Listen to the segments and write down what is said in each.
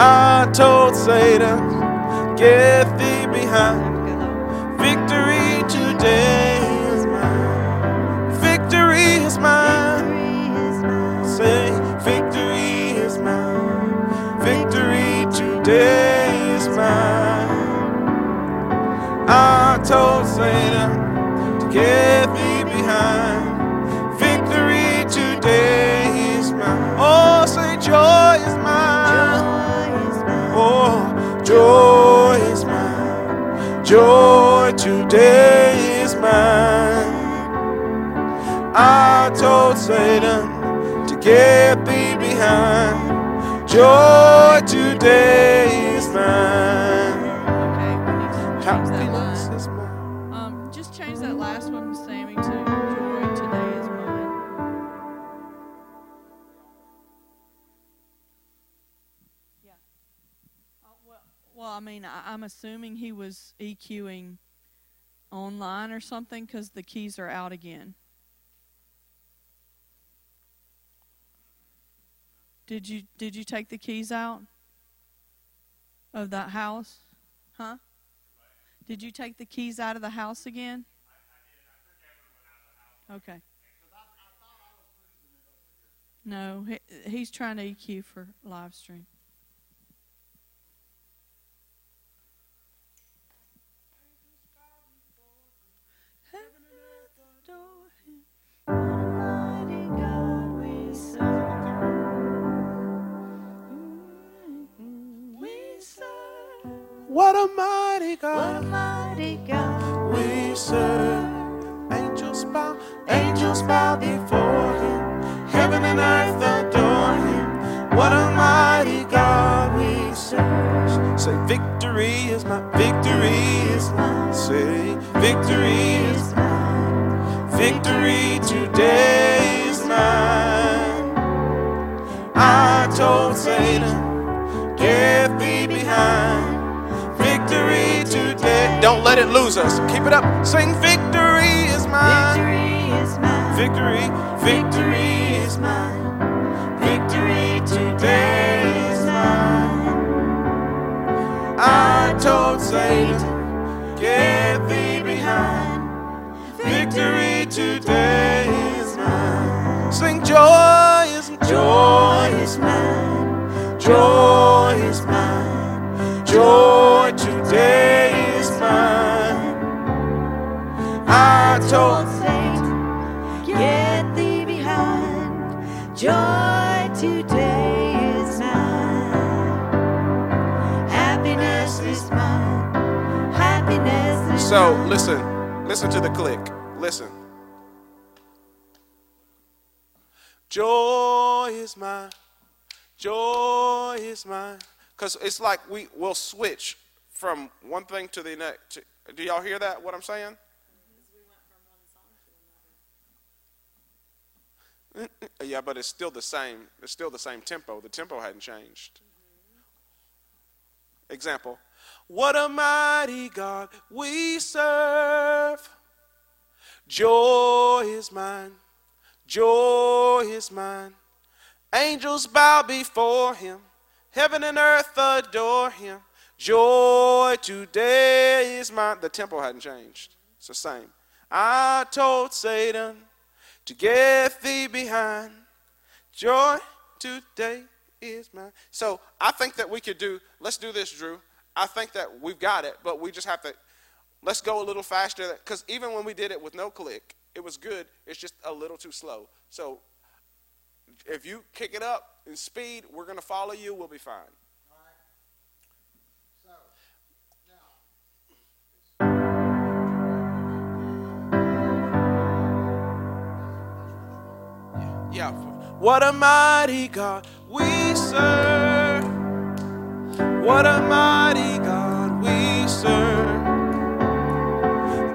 I told Satan, get thee behind. Victory today is mine. Victory is mine. Say, victory is mine. Victory today is mine. I told Satan to get thee behind. Joy today is mine. I told Satan to get thee behind. Joy today is mine. I mean, I, I'm assuming he was EQing online or something because the keys are out again. Did you did you take the keys out of that house? Huh? Did you take the keys out of the house again? Okay. No, he, he's trying to EQ for live stream. What a mighty God Almighty God we serve. Angels bow, angels bow before him. Heaven and earth adore him. What a mighty God we serve. Say, victory is my victory is mine. Say, victory is mine. Victory today is mine. I told Satan, get thee behind. Don't let it lose us. Keep it up. Sing, victory is mine. Victory, is mine. victory victory is mine. Victory today is mine. I told Satan, get thee behind. Victory today is mine. Sing, joy is joy is mine. Joy is mine. Joy today is mine. I told Satan, get thee behind. Joy today is mine. Happiness is mine. Happiness is So mine. listen, listen to the click. Listen. Joy is mine. Joy is mine. Because it's like we will switch from one thing to the next. Do y'all hear that? What I'm saying? Mm-hmm. Yeah, but it's still the same. It's still the same tempo. The tempo hadn't changed. Mm-hmm. Example. What a mighty God we serve. Joy is mine. Joy is mine. Angels bow before him. Heaven and earth adore him. Joy today is mine. The tempo hadn't changed. It's the same. I told Satan to get thee behind. Joy today is mine. So I think that we could do, let's do this, Drew. I think that we've got it, but we just have to, let's go a little faster. Because even when we did it with no click, it was good. It's just a little too slow. So if you kick it up in speed, we're going to follow you. We'll be fine. What a mighty God we serve. What a mighty God we serve.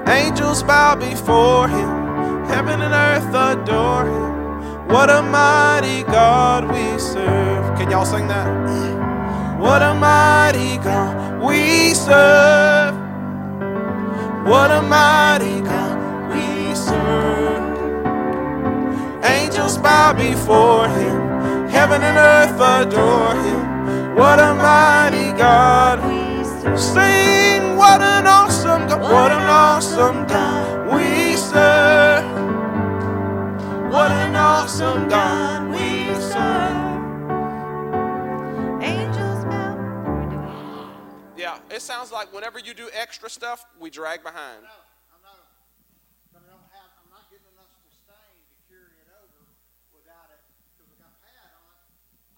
Angels bow before him. Heaven and earth adore him. What a mighty God we serve. Can y'all sing that? What a mighty God we serve. What a mighty God we serve. Angels bow before him. Heaven and earth adore him. What a mighty God! Sing what an awesome God, what an awesome God we serve. What an awesome God we serve. Angels bow. Yeah, it sounds like whenever you do extra stuff, we drag behind. No, I know, but I don't have, I'm not getting enough sustain to carry it over without it, because we got pad on it.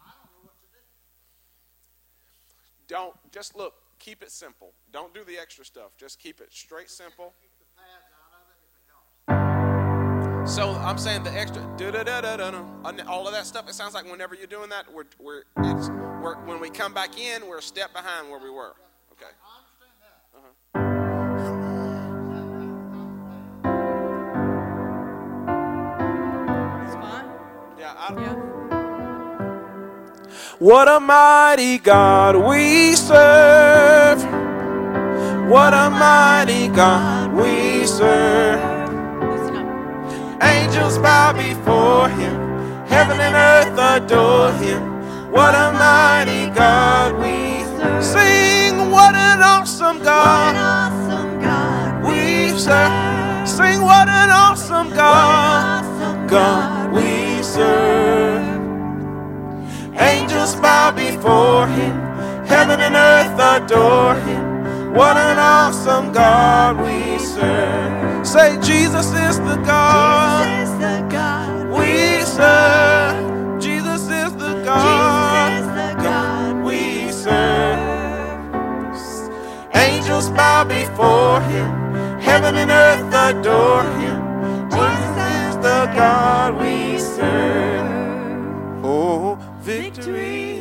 I don't know what to do. Don't just look, keep it simple. Don't do the extra stuff. Just keep it straight simple. Keep the pads out of it if it helps. So I'm saying the extra da da da da da all of that stuff. It sounds like whenever you're doing that, we're we're it's we're when we come back in, we're a step behind where we were. Okay. I understand. It's fine. Yeah. I Yeah. What a mighty God we serve. What a mighty God we serve. Angels bow before him. Heaven and earth adore him. What a mighty God we serve. sing. What an awesome God we serve. Sing what an awesome God. God we serve. Angels bow before him. Heaven and earth adore him. What an awesome God we serve. Say, Jesus is the God Jesus is the God we serve. Jesus is the God. Jesus is the God we serve. Angels bow before him. Heaven and earth adore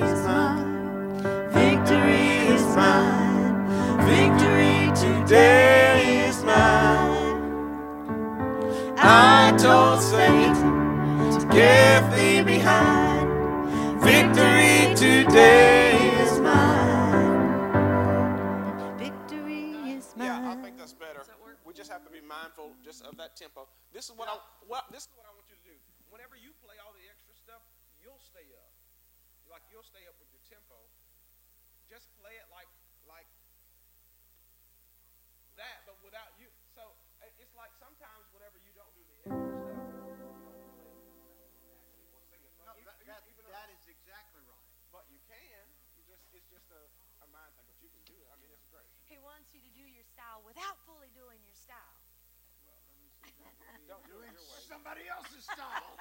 is mine. Victory is mine. Victory today is mine. I told Satan to get thee behind. Victory today is mine. Victory is mine. Yeah, I think that's better. We just have to be mindful just of that tempo. This is what I what this is what I want you to do. Whenever you play all the extra stuff, you'll stay up. Like you'll stay up with your tempo. Just play it like like that, but without you. So uh, it's like sometimes whenever you don't do the extra stuff, you don't play it naturally or sing it. No, that, that, that is exactly right. but you can. You just it's just a, a mind thing, but you can do it. I mean, it's great. He wants you to do your style without fully doing your style. Don't do it your way. Somebody else's style.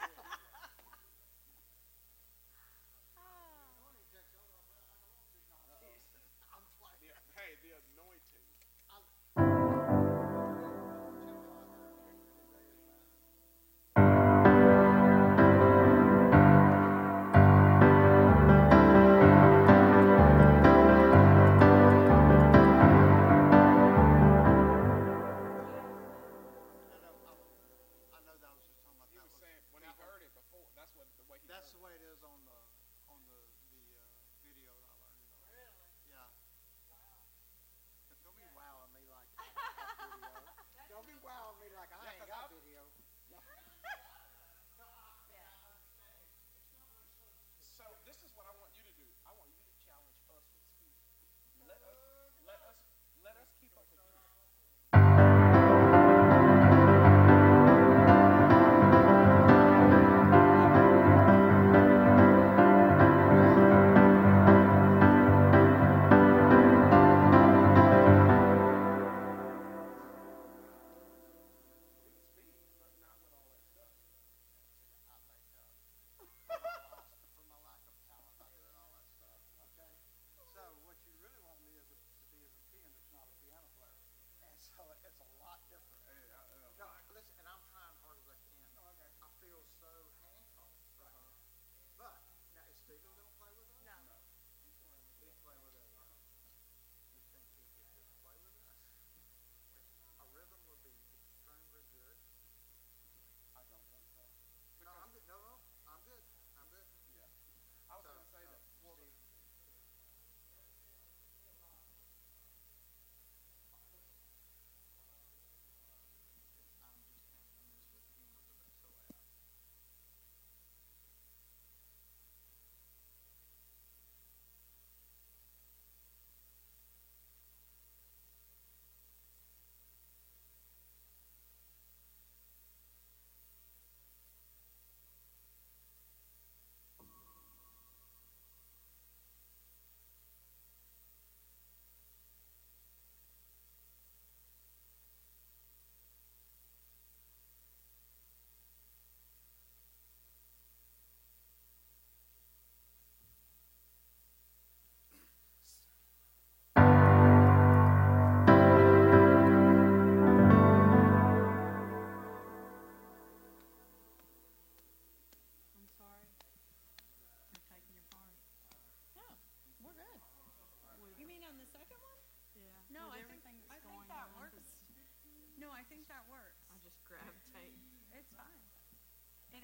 Let us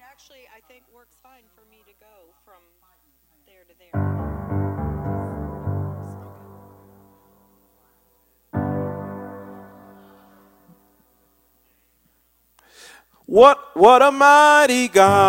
It actually, I think, works fine for me to go from there to there. What what a mighty God